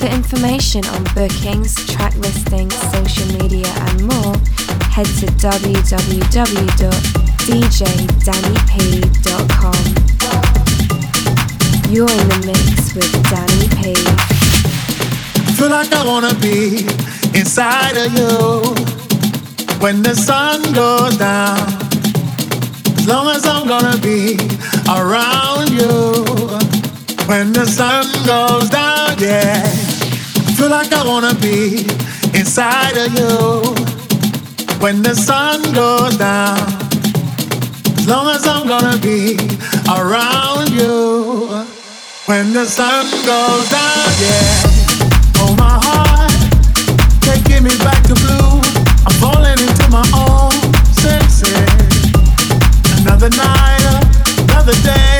For information on bookings, track listings, social media, and more, head to www.djdannyp.com. You're in the mix with Danny P. Feel like I wanna be inside of you when the sun goes down. As long as I'm gonna be around you when the sun goes down, yeah. Feel like I wanna be inside of you when the sun goes down. As long as I'm gonna be around you when the sun goes down, yeah. Oh my heart, taking me back to blue. I'm falling into my own senses. Another night, another day.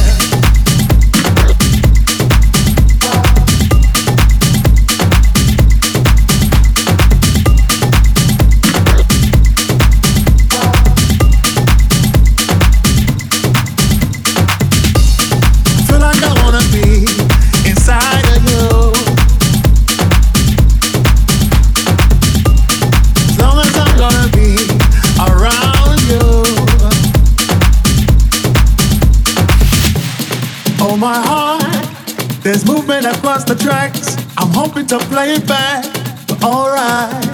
Movement across the tracks. I'm hoping to play it back, but alright.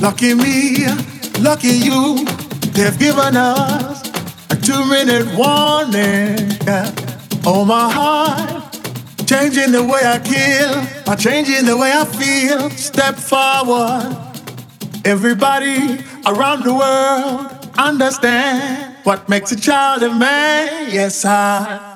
Lucky me, lucky you, they've given us a two minute warning. Oh my heart, changing the way I kill, by changing the way I feel. Step forward. Everybody around the world understand what makes a child a man. Yes, I,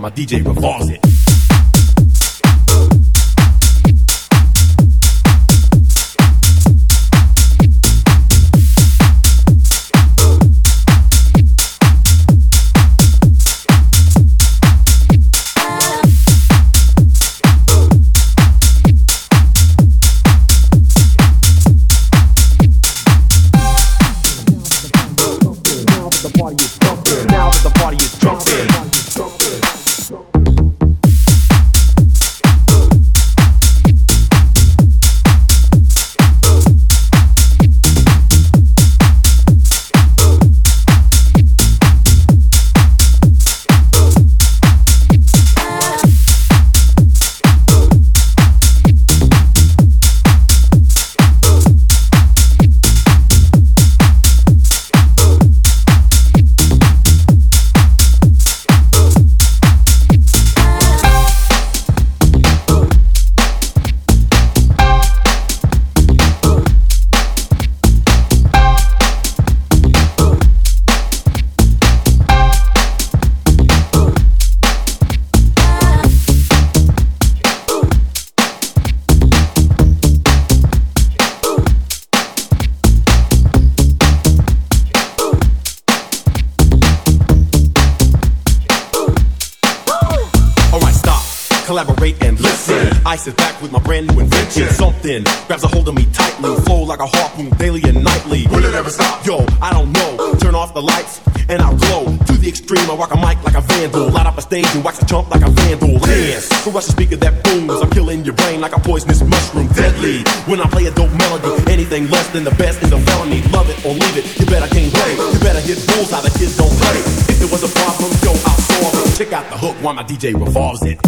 My DJ DJ revolves it.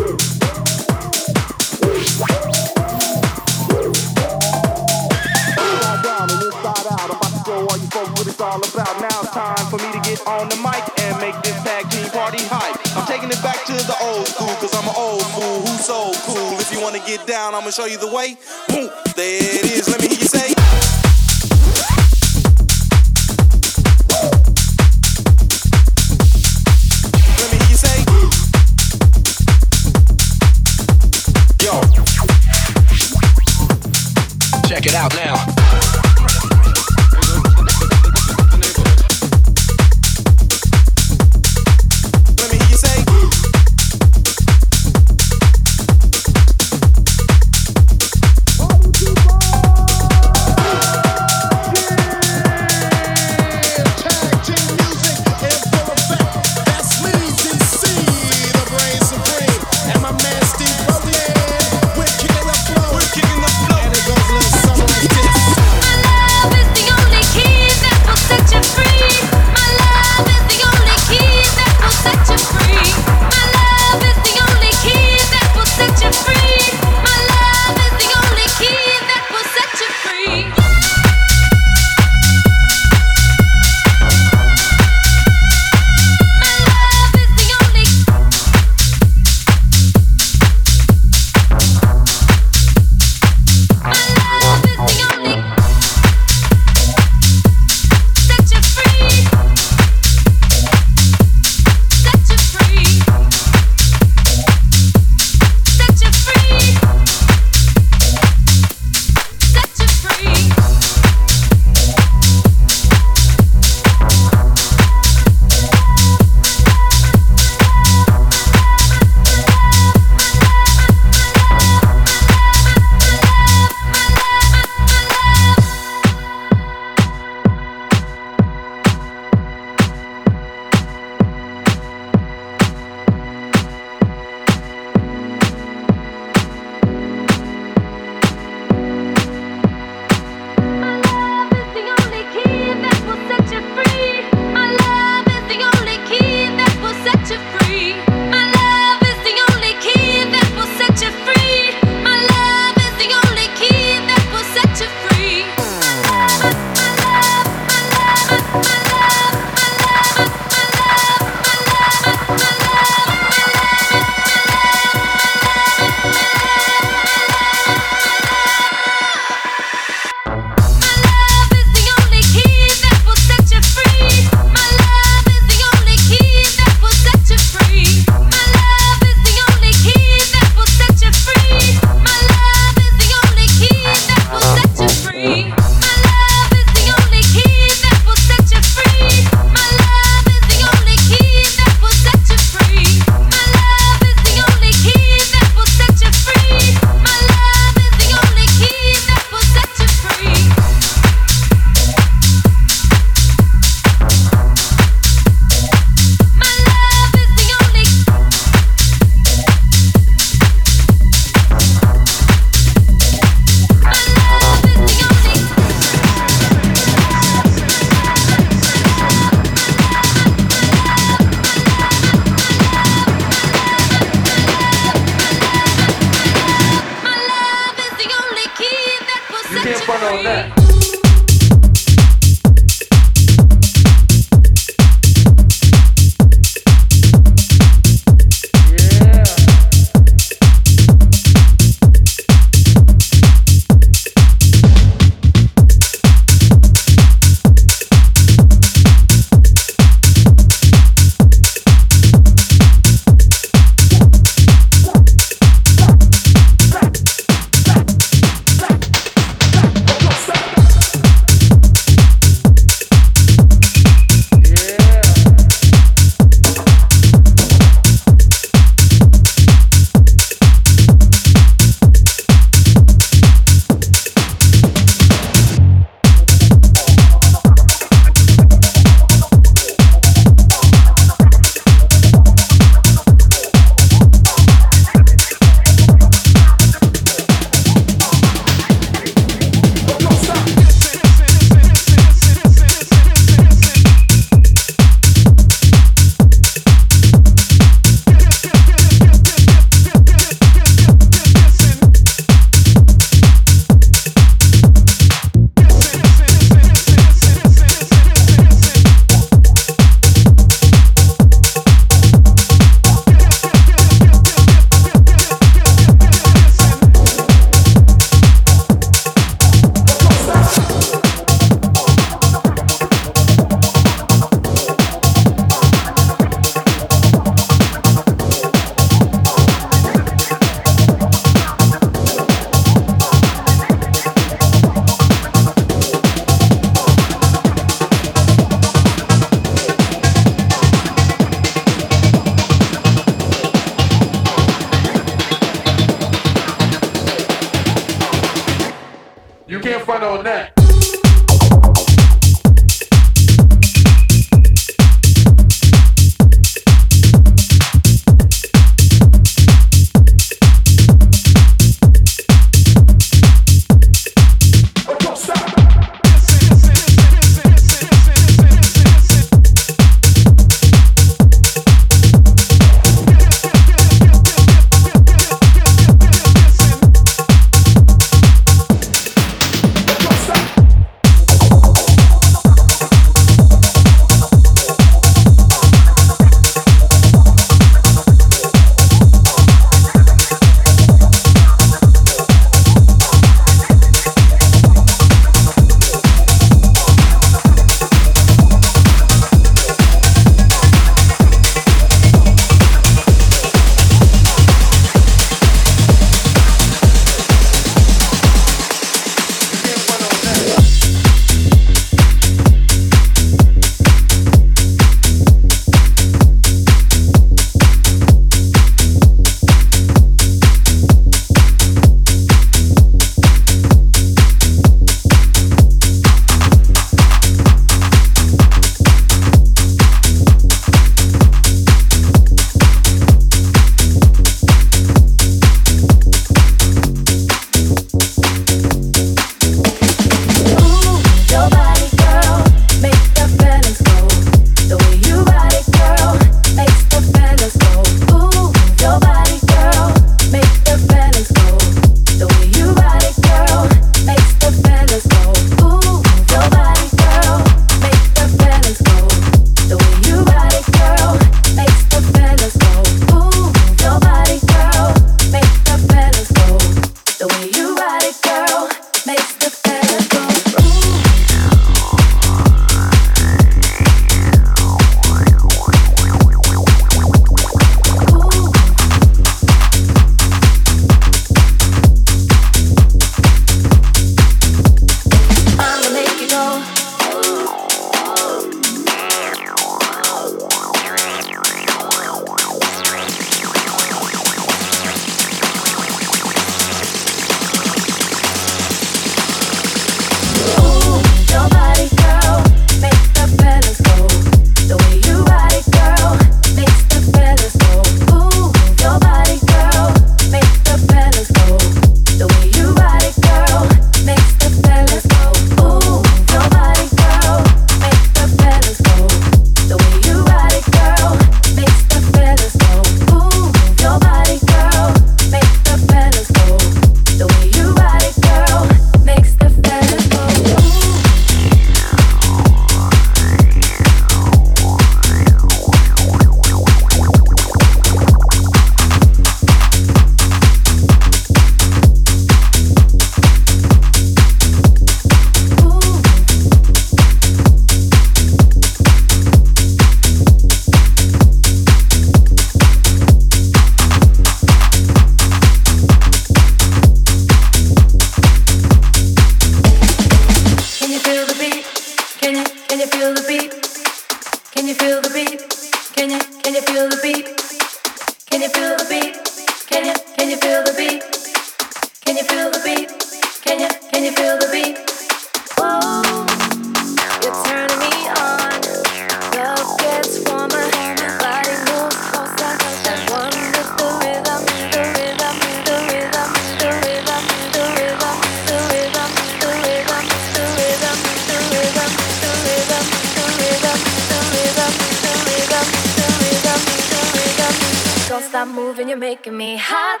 hot.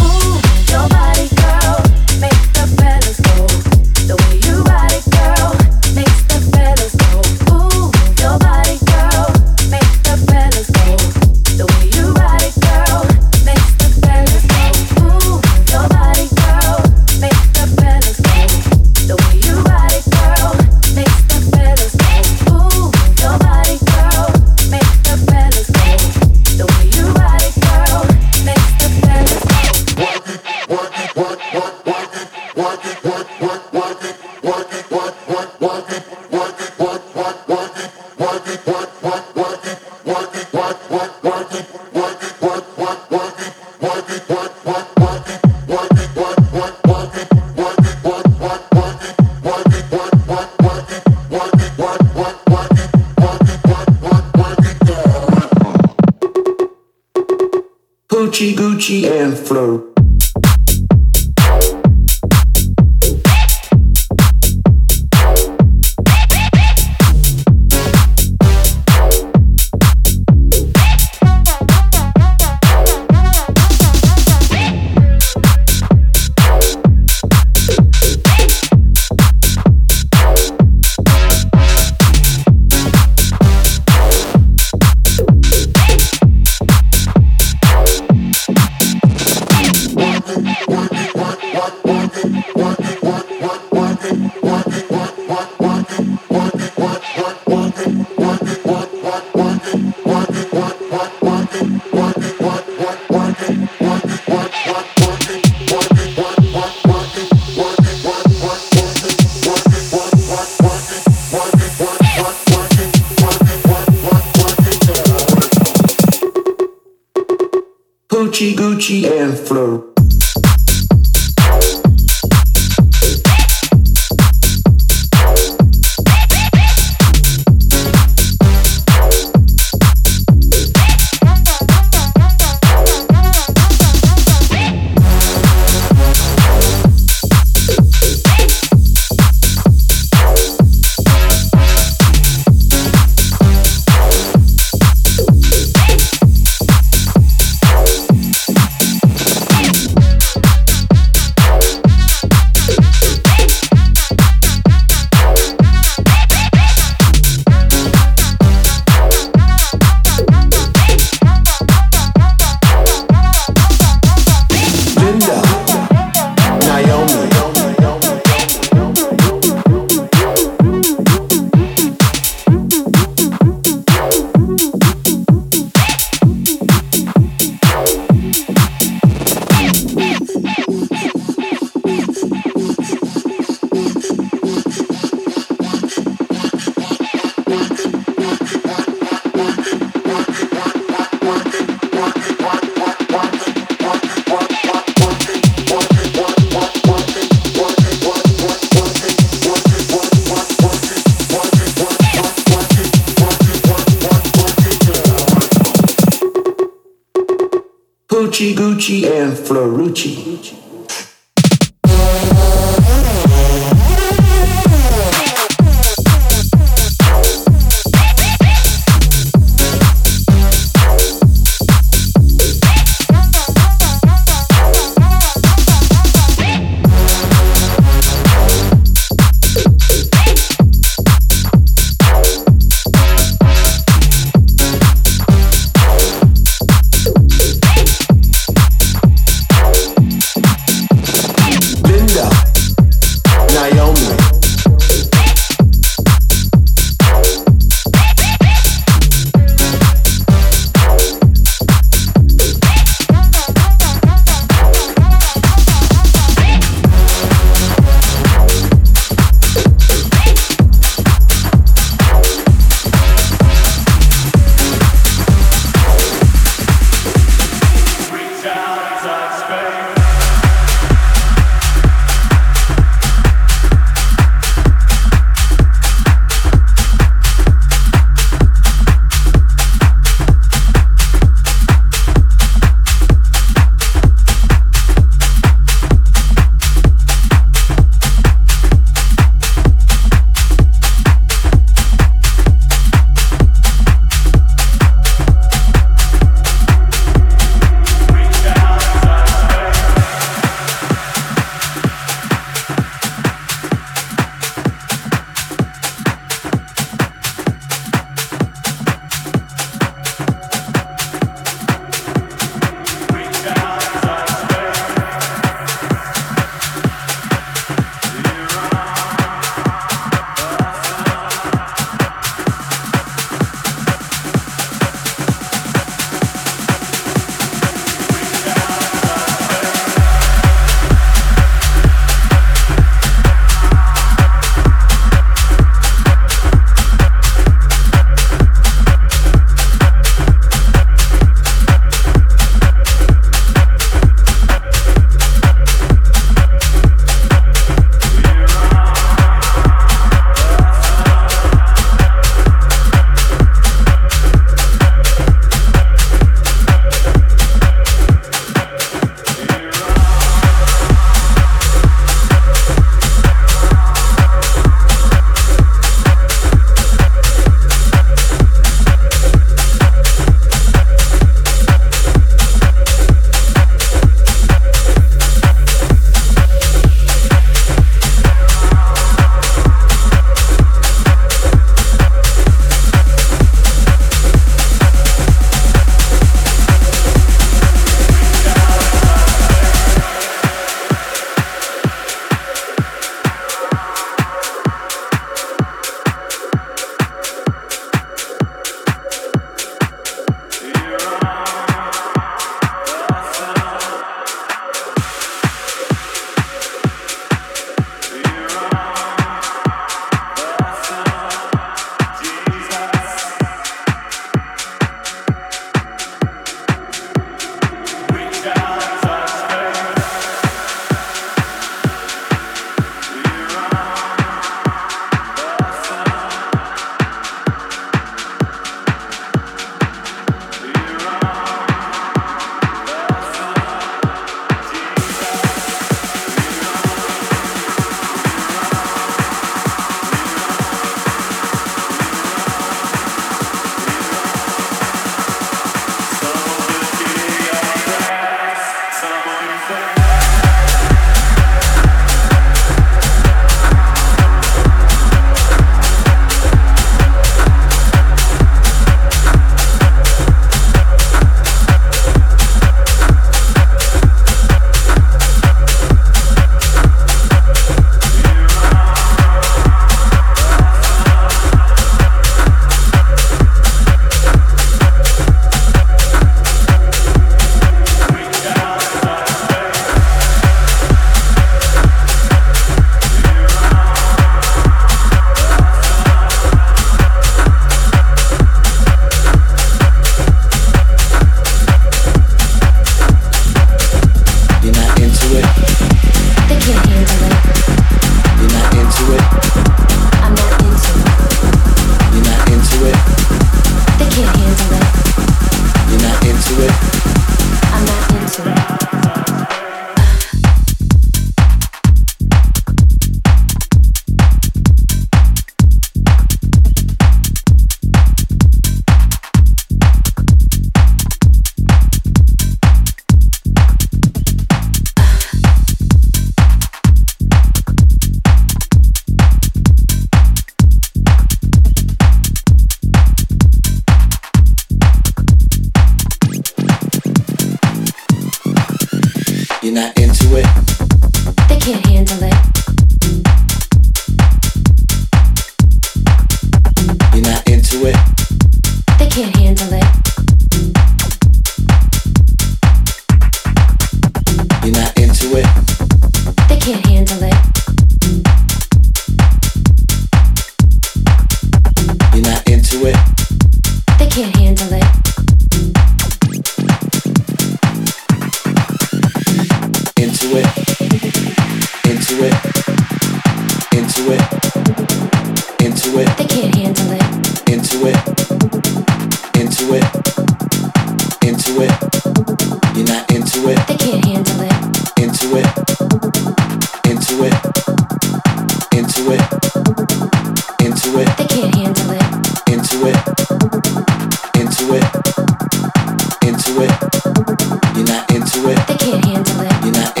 Ooh, your body, girl, makes the fellas go. The way you ride it, girl, makes the fellas go. Ooh, your body, girl, makes the fellas go. The way you ride it. Girl,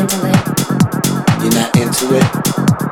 into it? You're not into it?